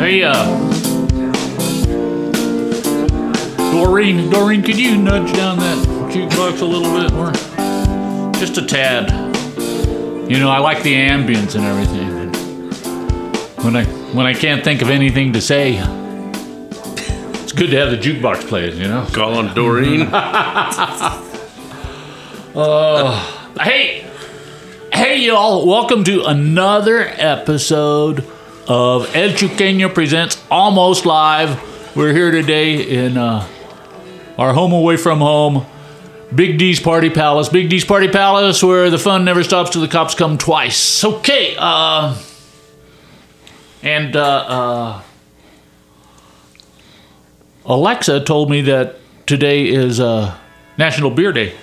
Hey, uh, Doreen, Doreen, could you nudge down that jukebox a little bit more? Just a tad. You know, I like the ambience and everything. When I when I can't think of anything to say, it's good to have the jukebox playing. You know. Call on Doreen. Hey, hey, y'all! Welcome to another episode of Eduqueño presents Almost Live. We're here today in uh, our home away from home, Big D's Party Palace. Big D's Party Palace, where the fun never stops till the cops come twice. Okay, uh, and uh, uh, Alexa told me that today is uh, National Beer Day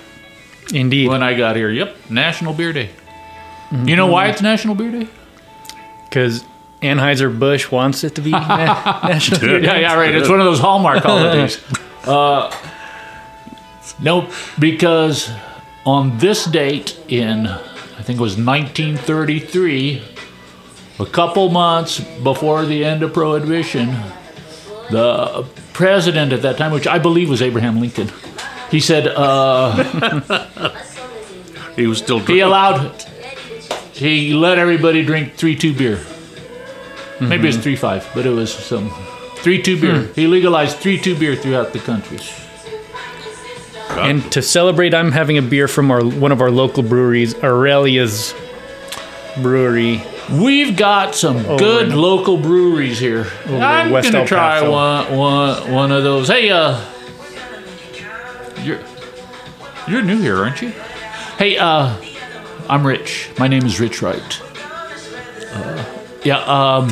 Indeed. when I got here. Yep, National Beer Day. You know why it's National Beer Day? Because Anheuser-Busch wants it to be na- National Beer Yeah, yeah, right. It's one of those Hallmark holidays. uh, nope, because on this date in, I think it was 1933, a couple months before the end of Prohibition, the president at that time, which I believe was Abraham Lincoln, he said, uh, he was still he allowed he let everybody drink three two beer maybe it's three five but it was some three two beer. He legalized three two beer throughout the country. And to celebrate, I'm having a beer from our one of our local breweries, Aurelia's Brewery. we've got some good in- local breweries here. i'm West gonna El try Paso. one, one, one of those. Hey uh you're you're new here aren't you? Hey uh i'm rich. My name is rich wright. Uh, yeah um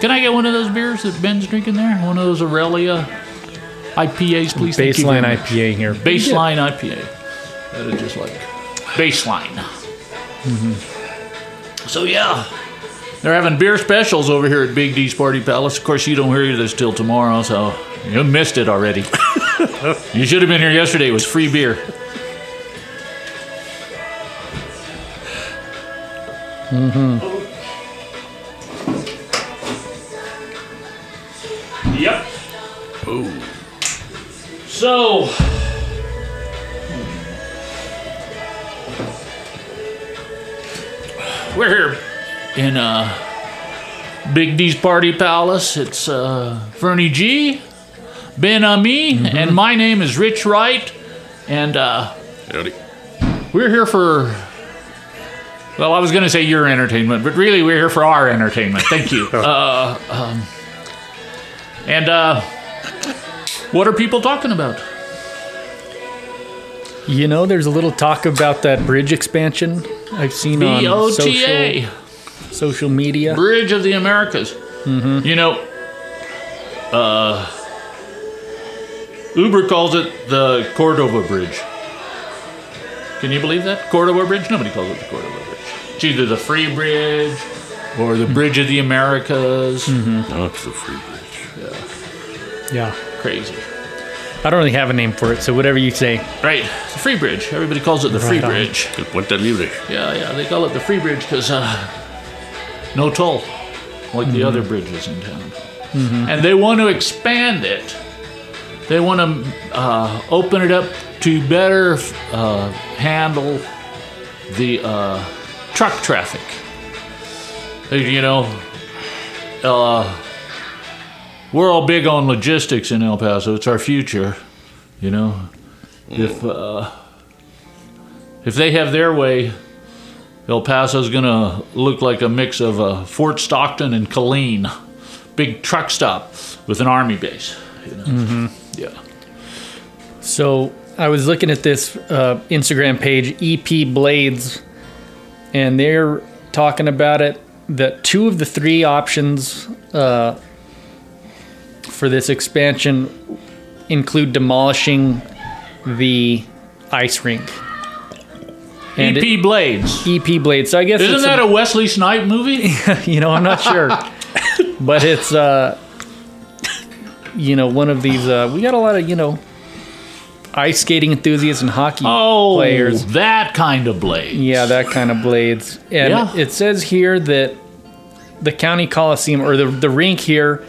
can i get one of those beers that ben's drinking there one of those aurelia ipas please Baseline. IPA here. baseline ipa that is just like baseline so yeah they're having beer specials over here at Big D's Party Palace. Of course, you don't hear this till tomorrow, so you missed it already. you should have been here yesterday. It was free beer. Mm-hmm. Yep. So. We're here in uh, Big D's Party Palace. It's uh, Fernie G, Ben Ami, and my name is Rich Wright. And uh, we're here for, well, I was going to say your entertainment, but really we're here for our entertainment. Thank you. uh, um, and uh, what are people talking about? You know, there's a little talk about that bridge expansion I've seen on BOTA, social, social media. Bridge of the Americas. You know, uh, Uber calls it the Cordova Bridge. Can you believe that? Cordova Bridge? Nobody calls it the Cordova Bridge. It's either the Free Bridge or the Bridge of the Americas. Oh, it's the free bridge. Yeah. Yeah. Crazy. I don't really have a name for it, so whatever you say. Right, the Free Bridge. Everybody calls it the Free on. Bridge. El Puente Libre. Yeah, yeah, they call it the Free Bridge because uh, no toll, like the mm-hmm. other bridges in town. Mm-hmm. And they want to expand it. They want to uh, open it up to better uh, handle the uh, truck traffic. You know, uh, we're all big on logistics in El Paso. It's our future. You know, if uh, if they have their way, El Paso's gonna look like a mix of uh, Fort Stockton and Killeen, big truck stop with an army base. You know? Yeah. So I was looking at this uh, Instagram page, EP Blades, and they're talking about it. That two of the three options uh, for this expansion include demolishing the ice rink. And EP Blades. EP Blades. So I guess Isn't that a Wesley Snipe movie? you know, I'm not sure. but it's uh you know, one of these uh we got a lot of, you know, ice skating enthusiasts and hockey Oh, players. that kind of blade. Yeah, that kind of blades. And Yeah. it says here that the county coliseum or the the rink here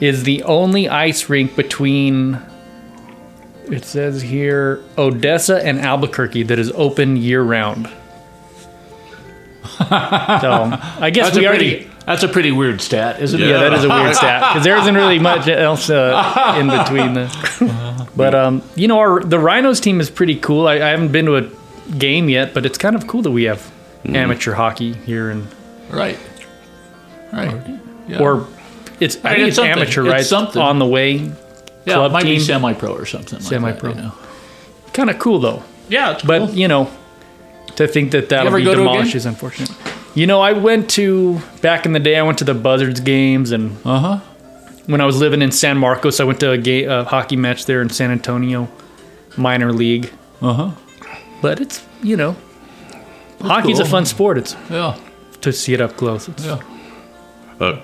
is the only ice rink between. It says here Odessa and Albuquerque that is open year round. so I guess That's we already. That's a pretty weird stat, isn't it? Yeah, that is a weird stat because there isn't really much else uh, in between. The, but um, you know, our the Rhinos team is pretty cool. I, I haven't been to a game yet, but it's kind of cool that we have amateur hockey here, and Right. Right. Yeah. or it's I I mean, it's it's, amateur, It's right? something. on the way. yeah, club it might be semi-pro or something. like Semi-pro. you know? Kind of cool though, Yeah, it's but cool. you know, to think that that'll be go to a demolished is unfortunate. You know, I went to back in the day. I went to the Buzzards games and Uh huh. when I was living in San Marcos, I went to a, ga- a hockey match there in San Antonio, minor league. Uh huh. But it's you know, hockey's a fun sport. It's Yeah. to see it up close. It's, Yeah. Uh,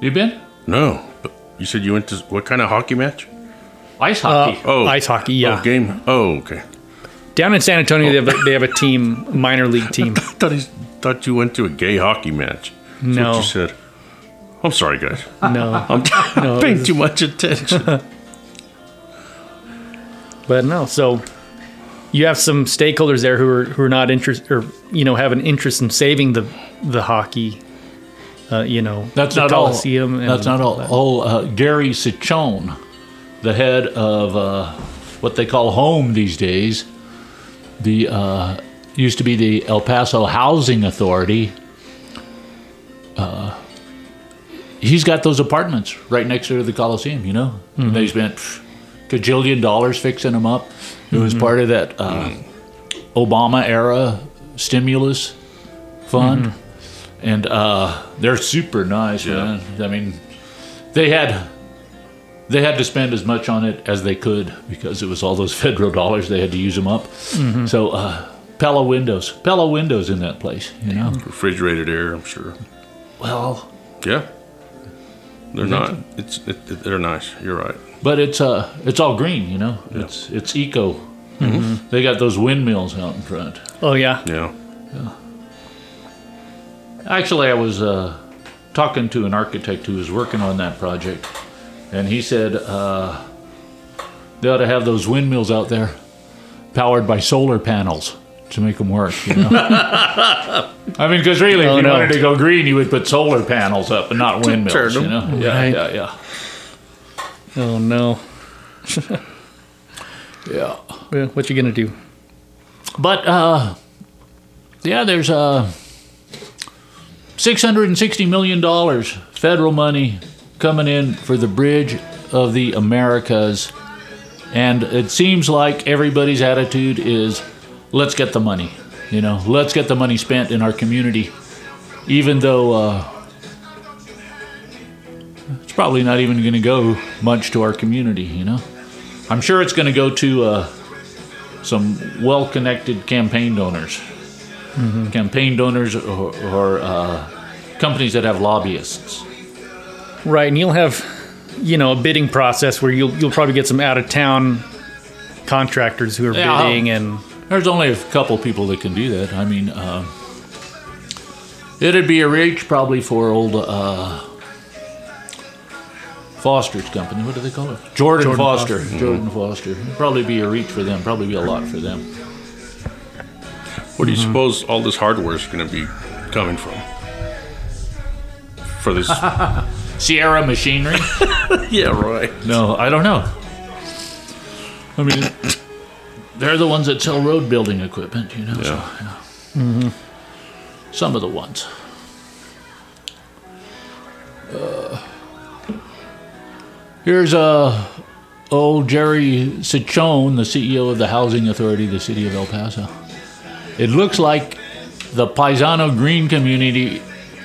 You been no. But you said you went to what kind of hockey match? ice uh, hockey? Oh. ice hockey. Yeah, Oh, game. Oh, okay. Down in San Antonio, they have a, they have a team, minor league team. I thought he thought you went to a gay hockey match. That's No. what you said. I'm sorry, guys. No, I'm No, paying this too much attention. but no. So you have some stakeholders there who are who are not interested, or you know, have an interest in saving the the hockey. Uh, you know, That's not all. Coliseum and That's not all. that. Oh, uh, Gary Cichon, the head of uh, what they call home these days, the uh, used to be the El Paso Housing Authority. Uh, he's got those apartments right next to the Coliseum. You know, Mm-hmm. they spent pff, gajillion dollars fixing them up. It was Mm-hmm. part of that uh, Obama era stimulus fund Mm-hmm. and uh, they're super nice, man. I mean, they had they had to spend as much on it as they could because it was all those federal dollars. They had to use them up. Mm-hmm. So, uh, Pella windows, Pella windows in that place. You know, Refrigerated air, I'm sure. well, Yeah. They're not. It's it, it- they're nice. You're right. but it's uh, it's all green. You know, it's it's eco. Mm-hmm. They got those windmills out in front. Oh yeah, Yeah. Actually, I was uh, talking to an architect who was working on that project, and he said uh, they ought to have those windmills out there powered by solar panels to make them work. You know? I mean, because really, if Oh, you no. wanted to go green, you would put solar panels up and not windmills. You know? Yeah, Right. yeah, yeah, oh no. yeah. Well, what you gonna do? But uh, yeah, there's uh, six hundred and sixty million dollars federal money coming in for the bridge of the Americas, and it seems like everybody's attitude is, let's get the money. You know, let's get the money spent in our community, even though. Uh, it's probably not even going to go much to our community, you know. I'm sure it's going to go to uh, some well-connected campaign donors, campaign donors or, or uh, companies that have lobbyists. Right, and you'll have, you know, a bidding process where you'll you'll probably get some out of town contractors who are Yeah. bidding, and There's only a couple people that can do that. I mean, uh, it'd be a reach probably for old uh, Foster's company. What do they call it? Jordan, Jordan Foster. Foster. Jordan Foster. It'd probably be a reach for them. Probably be a lot for them. Where do you suppose all this hardware is going to be coming from? For this? Sierra Machinery. yeah, right. No, I don't know. I mean, they're the ones that sell road building equipment, you know. So, Yeah. yeah. Some of the ones. Uh, here's uh, old Jerry Cichon, the CEO of the Housing Authority, of the city of El Paso. It looks like the Paisano Green community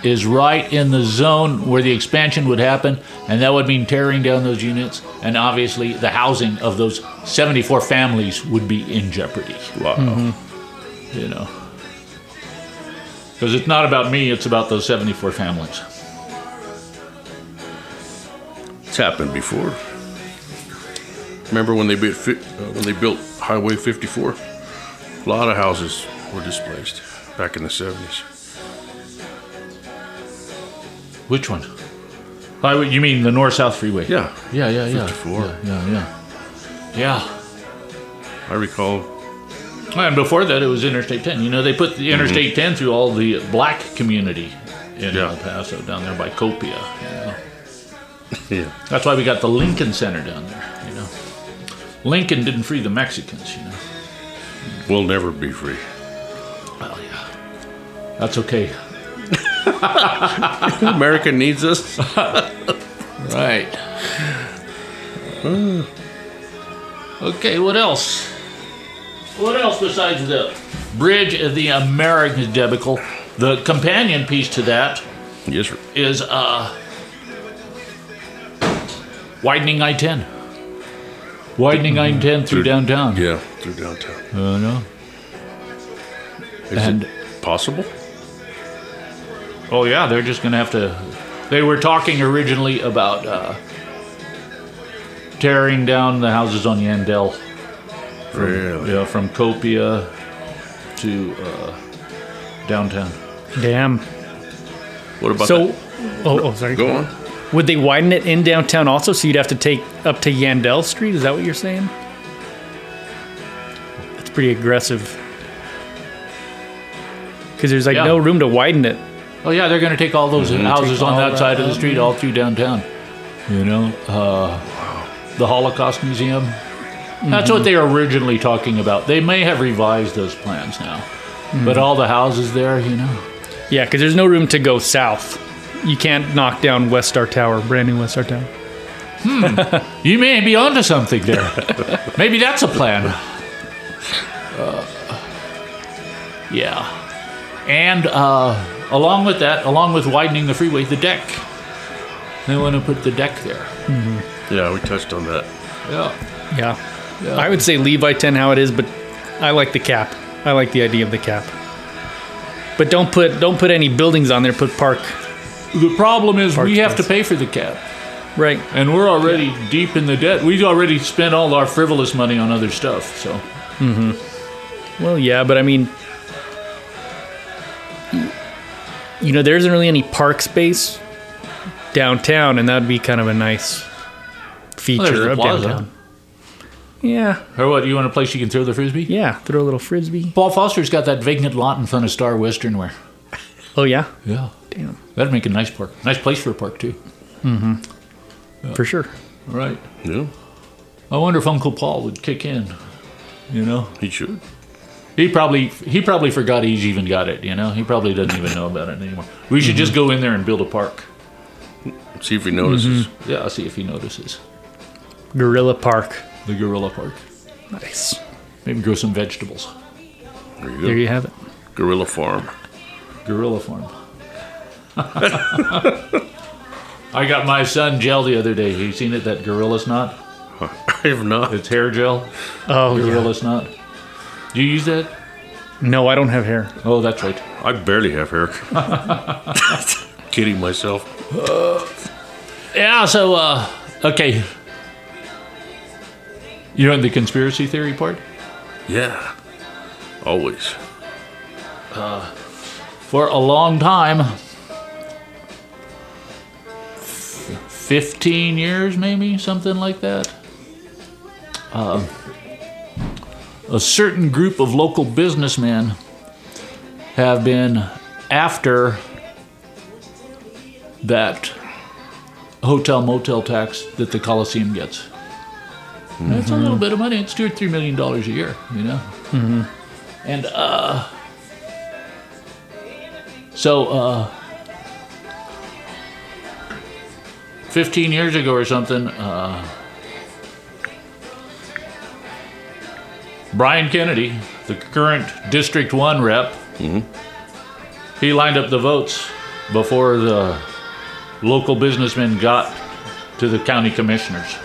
is right in the zone where the expansion would happen, and that would mean tearing down those units, and obviously the housing of those 74 families would be in jeopardy. Wow. You know, because it's not about me; it's about those 74 families. It's happened before. Remember when they built uh, when they built Highway 54? A lot of houses were displaced back in the 70s. Which one? You mean the north-south freeway? Yeah, Yeah, yeah, yeah. 54. Yeah, yeah, yeah. Yeah. I recall. And before that, it was Interstate 10. You know, they put the mm-hmm. Interstate 10 through all the black community in Yeah. El Paso, down there by Copia. You know? Yeah. That's why we got the Lincoln Center down there. You know, Lincoln didn't free the Mexicans. You know. We'll never be free. Well, yeah. That's okay. America needs us. Right. okay, what else? What else besides the Bridge of the American debacle? The companion piece to that yes, sir. is uh, widening I 10. Widening I 10 through downtown. Yeah, through downtown. Uh, no. Is And- it possible? Oh, yeah, they're just going to have to. They were talking originally about uh, tearing down the houses on Yandell. Really? Yeah, from Copia to uh, downtown. Damn. What about So, that? oh, oh, sorry. Go on. Would they widen it in downtown also? So you'd have to take up to Yandell Street? Is that what you're saying? That's pretty aggressive. Because there's like Yeah. no room to widen it. Oh yeah, they're going to take all those houses on that that side of the street, all through downtown. You know, uh, the Holocaust Museum. That's what they were originally talking about. They may have revised those plans now, but all the houses there, you know. Yeah, because there's no room to go south. You can't knock down WestStar Tower, brand new WestStar Tower. Hmm. you may be onto something there. Maybe that's a plan. Uh, yeah. And uh, along with that, along with widening the freeway, the deck. They want to put the deck there. Yeah, we touched on that. Yeah. Yeah. Yeah. I would say leave I 10 how it is, but I like the cap. I like the idea of the cap. But don't put don't put any buildings on there. Put park. The problem is we Park have to pay for the cap. Right. And we're already deep in the debt. We've already spent all our frivolous money on other stuff. So Mhm. Well, yeah, but I mean, you know, there isn't really any park space downtown, and that'd be kind of a nice feature Well, of plaza. downtown. Yeah, or what? You want a place you can throw the frisbee? yeah. Throw a little frisbee. Paul Foster's got that vacant lot in front of Star Western where. Oh yeah, Yeah. damn, That'd make a nice park. Nice place for a park too. Mm-hmm. Yeah. For sure. Right. Yeah, I wonder if Uncle Paul would kick in. You know, he should. He probably he probably forgot he's even got it. You know, he probably doesn't even know about it anymore. We should just go in there and build a park. See if he notices. Mm-hmm. Yeah, I'll see if he notices Gorilla Park. the gorilla park. Nice. Maybe grow some vegetables. There you go. There you have it. Gorilla Farm. Gorilla farm. I got my son gel the other day. Have You seen it? That gorilla snot. I have not. It's hair gel. Oh yeah. Gorilla snot. Do you use that? No, I don't have hair. Oh, that's right. I barely have hair. Kidding myself. Yeah. So, uh, okay. You know the conspiracy theory part? Yeah. Always. For a long time, f- 15 years maybe, something like that. A certain group of local businessmen have been after that hotel motel tax that the Coliseum gets. It's a little bit of money. It's two or three million dollars a year, you know. And uh, so, uh, 15 years ago or something, uh, Brian Kennedy, the current District 1 rep, he lined up the votes before the local businessmen got to the county commissioners.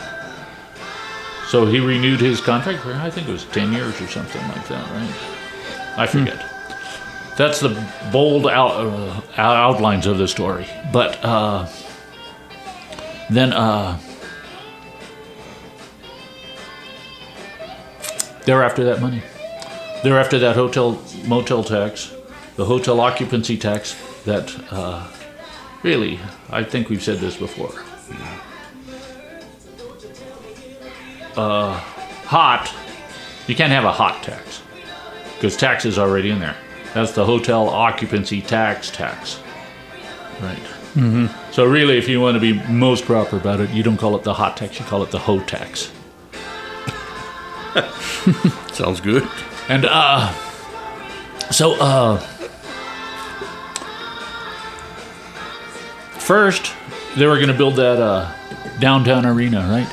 So he renewed his contract for, I think it was 10 years or something like that, right? I forget. That's the bold out, uh, outlines of the story. But uh, then uh, they're after that money. They're after that hotel motel tax, the hotel occupancy tax that uh, really, I think we've said this before. Uh, hot, you can't have a hot tax because tax is already in there. That's the hotel occupancy tax tax. Right. Mm-hmm. So really, if you want to be most proper about it, you don't call it the hot tax, you call it the ho tax. Sounds good. And uh so uh first they were gonna build that uh downtown arena, right?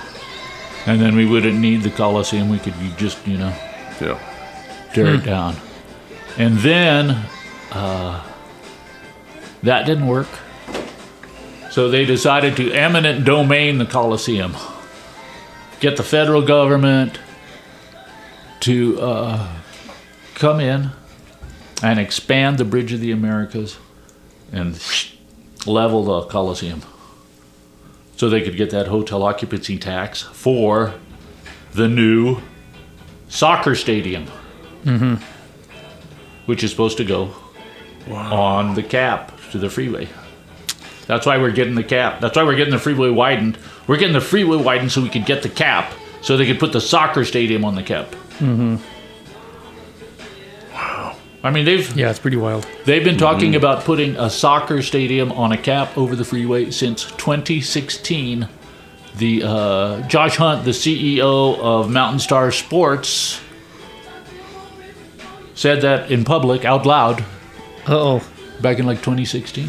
And then we wouldn't need the Coliseum, we could just, you know, Yeah. tear it down. And then uh that didn't work. So they decided to eminent domain the Coliseum. Get the federal government to uh, come in and expand the Bridge of the Americas and level the Coliseum. So they could get that hotel occupancy tax for the new soccer stadium, which is supposed to go on the cap to the freeway. That's why we're getting the cap. That's why we're getting the freeway widened. We're getting the freeway widened so we could get the cap, so they could put the soccer stadium on the cap. Mm-hmm. Wow. I mean, they've Yeah, it's pretty wild. they've been talking about putting a soccer stadium on a cap over the freeway since 2016. The uh, Josh Hunt, the CEO of MountainStar Sports, said that in public out loud Uh oh. back in like 2016.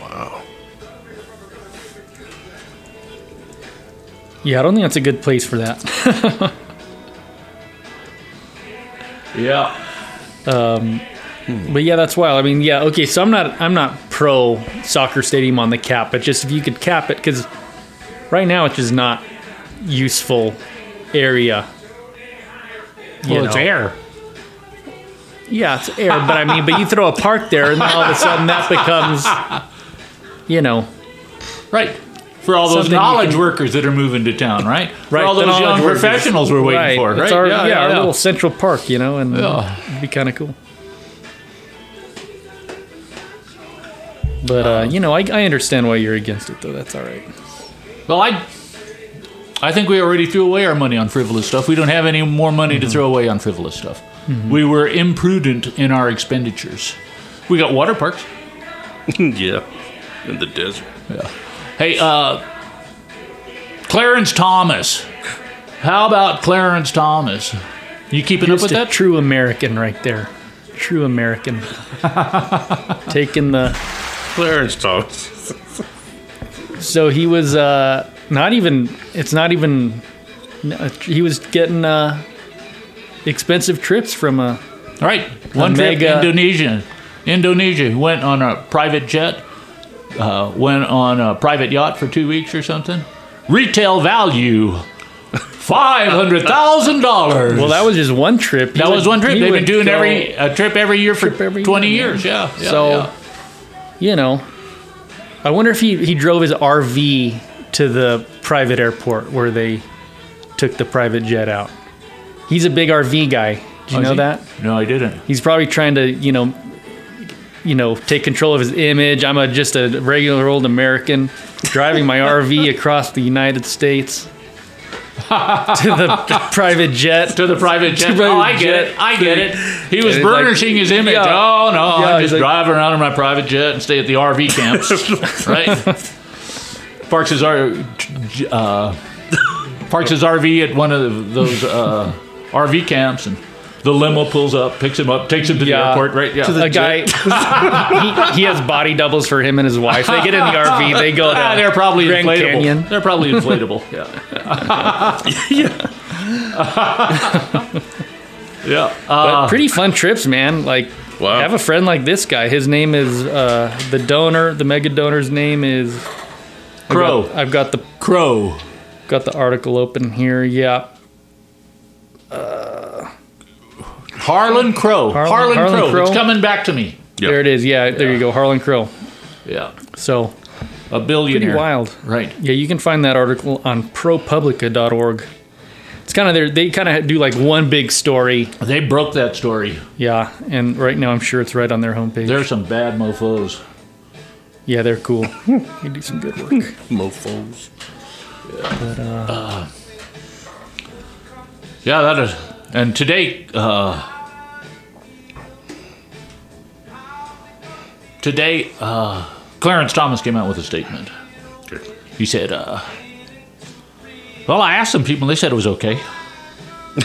Wow. Yeah, I don't think that's a good place for that. Yeah. Um, But yeah, that's wild. I mean, yeah, okay. So I'm not I'm not pro soccer stadium on the cap, but just if you could cap it, because right now it's just not useful area. You Well, it's air. Yeah, it's air, but I mean, but you throw a park there, and then all of a sudden that becomes, you know, Right. For all those Something you knowledge can- workers that are moving to town, right? Right, For all the those young knowledge workers. professionals we're waiting for, right? It's our, yeah, our little central park, you know, and Yeah. it'd be kind of cool. But uh, you know, I, I understand why you're against it, though. That's all right. Well, I, I think we already threw away our money on frivolous stuff. We don't have any more money Mm-hmm. to throw away on frivolous stuff. We were imprudent in our expenditures. We got water parks. yeah. In the desert. Hey, uh, Clarence Thomas. How about Clarence Thomas? You keeping up with a that? true American right there. True American. Taking the. Clarence Thomas. So he was uh, not even. It's not even. He was getting uh, expensive trips from a. All right, one trip mega- Indonesia. Indonesia went on a private jet. Uh, went on a private yacht for two weeks or something. Retail value five hundred thousand dollars. Well, that was just one trip. He that would- was one trip. They've been doing every a trip every year for every twenty year, years. Yeah. yeah, So, yeah. you know, I wonder if he, he drove his RV to the private airport where they took the private jet out. He's a big RV guy. Did you Oh, know he? that? No, I didn't. He's probably trying to, you know, you know, take control of his image. I'm a just a regular old American driving my RV across the United States to the private jet. To the private jet. private oh, I get jet. it. I get it. He was he's like- burnishing his image. Yeah. Oh no, Yeah, I he's just like- drive around in my private jet and stay at the RV camps. right. Parks his. Uh, parks his RV at one of those uh, RV camps, and the limo pulls up, picks him up, takes him to the Yeah. airport. Right. Yeah. a guy, he, he has body doubles for him and his wife. They get in the RV. They go to Ah, they're probably Grand inflatable. Canyon. They're probably inflatable. yeah. yeah. Uh, Pretty fun trips, man. Like, Wow. have a friend like this guy. His name is uh, the donor. The mega donor's name is I've Crow. got- I've got the Crow. got the article open here. Yeah, Harlan Crow. Harlan- Harlan, Harlan Crow. Crow. It's coming back to me. Yep. there it is. Yeah, there you go, Harlan Crow. Yeah. So A billionaire. pretty wild. Right. Yeah, you can find that article on ProPublica.org. It's kind of there. They kind of do like one big story. They broke that story. Yeah, and right now I'm sure it's right on their homepage. There's some bad mofos. Yeah, they're cool. they do some good work. Mofos. But uh, Yeah, that is. And today, uh, today, uh, Clarence Thomas came out with a statement. Okay. He said, uh, "Well, I asked some people, and they said it was okay."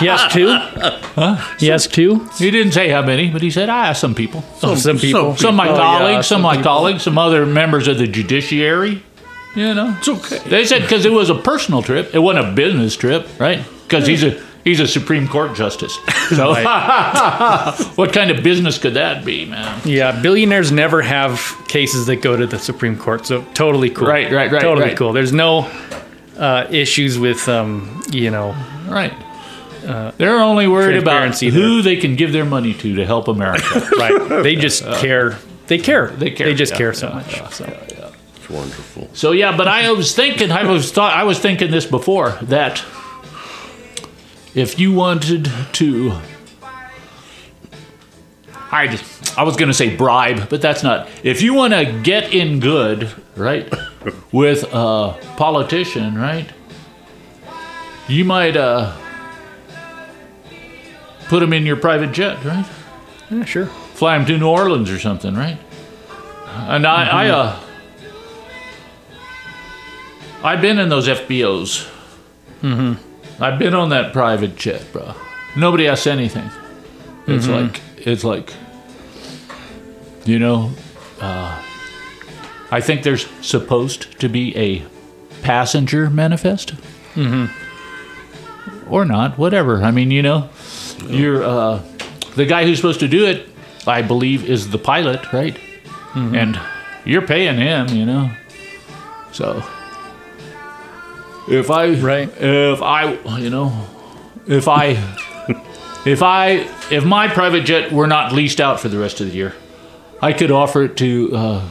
yes, two. Huh? Yes, two. He didn't say how many, but he said, "I asked some people, Oh, some people. some of my Oh, yeah, colleagues, some of my people. colleagues, some other members of the judiciary." You know, It's okay. They said because it was a personal trip, it wasn't a business trip, right? Because he's a he's a Supreme Court justice. So, what kind of business could that be, man? Yeah, billionaires never have cases that go to the Supreme Court, so totally cool. Right, right, right, Totally right. cool. There's no uh, issues with, um, you know, Right. They're only worried about transparency who they can give their money to to help America. right. They just care. They care. They care, They just yeah, care so yeah, much. yeah, so. It's wonderful. so yeah, but I was thinking, I was thought, I was thinking this before that if you wanted to, I just, I was going to say bribe, but that's not. If you want to get in good, right, with a politician, right, you might uh, put him in your private jet, right? Yeah, sure. fly him to New Orleans or something, right? And I, I, uh, I've been in those FBOs. Mm-hmm. I've been on that private jet, bro. Nobody asks anything. It's like, it's like, you know, uh, I think there's supposed to be a passenger manifest. Mm-hmm. Or not, whatever. I mean, you know, you're uh, the guy who's supposed to do it. I believe is the pilot, right? And you're paying him, you know. So if I, Right. if I, you know, if I, if I, if my private jet were not leased out for the rest of the year, I could offer it to uh,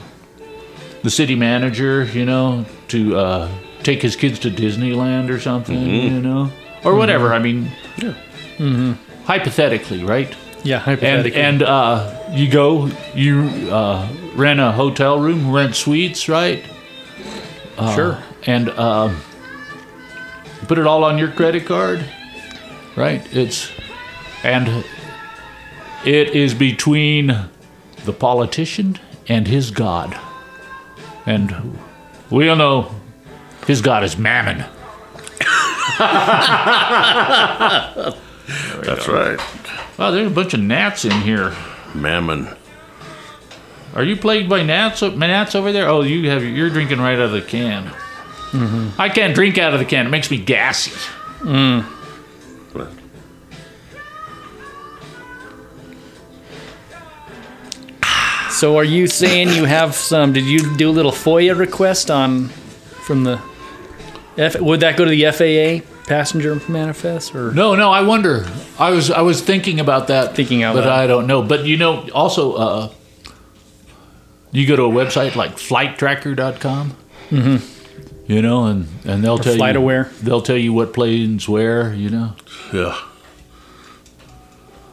the city manager, you know, to uh, take his kids to Disneyland or something, you know, or whatever. I mean, yeah. hypothetically, right? Yeah, hypothetically. and uh, you go, you uh, rent a hotel room, rent suites, right? Uh, sure. And um, put it all on your credit card, right? It's and it is between the politician and his God, and we all know his God is Mammon. That's right. Wow, there's a bunch of gnats in here. Mammon. Are you plagued by gnats, gnats over there? Oh, you have you're drinking right out of the can. I can't drink out of the can. It makes me gassy. So are you saying you have some? Did you do a little FOIA request on from the? F, would that go to the FAA passenger manifest or? No, no. I wonder. I was I was thinking about that, Thinking out but loud. I don't know. But you know, also, uh, you go to a website like FlightTracker.com. Mm-hmm. You know, and and they'll tell you FlightAware. They'll tell you what planes where. You know, Yeah.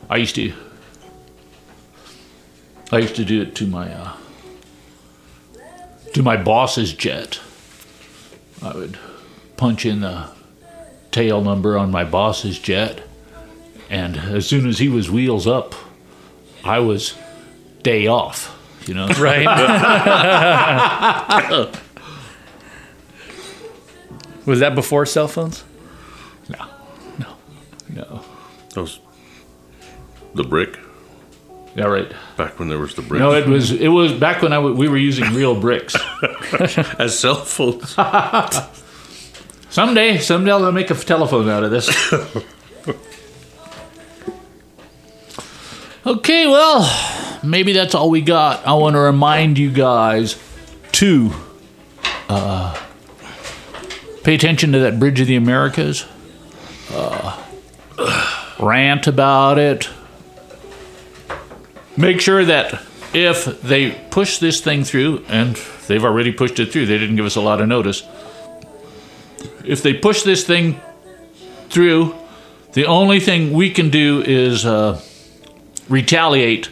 I used to. I used to do it to my uh, to my boss's jet. I would punch in the tail number on my boss's jet, and as soon as he was wheels up, I was day off. You know, Right. Was that before cell phones? no, no, no. That was the brick. Yeah, right. Back when there was the brick. No, it was it was back when I w- we were using real bricks. As cell phones. Someday, someday I'll make a telephone out of this. okay, well, maybe that's all we got. I want to remind you guys to uh, pay attention to that Bridge of the Americas. Uh, rant about it. Make sure that if they push this thing through, and they've already pushed it through, they didn't give us a lot of notice if they push this thing through, the only thing we can do is uh, retaliate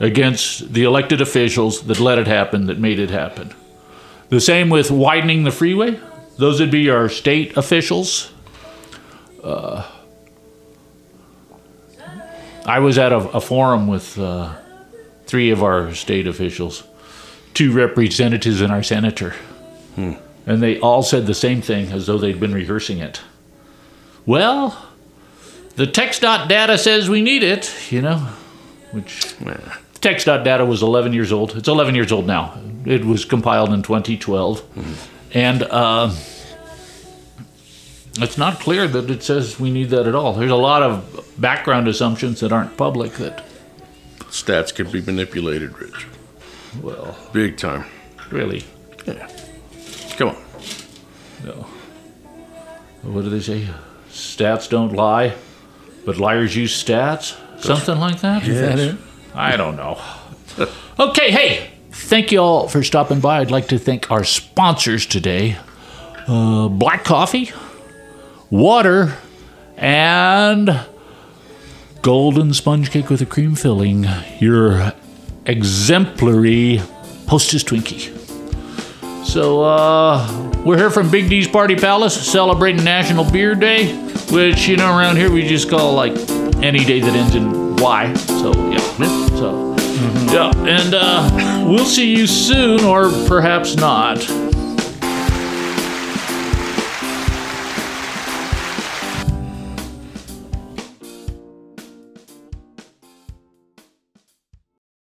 against the elected officials that let it happen, that made it happen. The same with widening the freeway. Those would be our state officials. Uh, I was at a, a forum with uh, three of our state officials, two representatives and our senator. And they all said the same thing as though they'd been rehearsing it. Well, the TxDOT data says we need it, you know, which TxDOT data was 11 years old. It's 11 years old now. It was compiled in 2012. And uh, it's not clear that it says we need that at all. There's a lot of background assumptions that aren't public that, Stats can be manipulated, Rich. well, Big time. really, Yeah. Come on. no. What do they say? Stats don't lie, but liars use stats? Something like that? Is that it? I don't know. okay, hey, thank you all for stopping by. I'd like to thank our sponsors today uh, Black Coffee, Water, and Golden Sponge Cake with a Cream Filling, your exemplary Hostess Twinkie. So, uh, we're here from Big D's Party Palace celebrating National Beer Day, which, you know, around here we just call like any day that ends in Y. So, yeah. So, yeah. And uh, we'll see you soon, or perhaps not.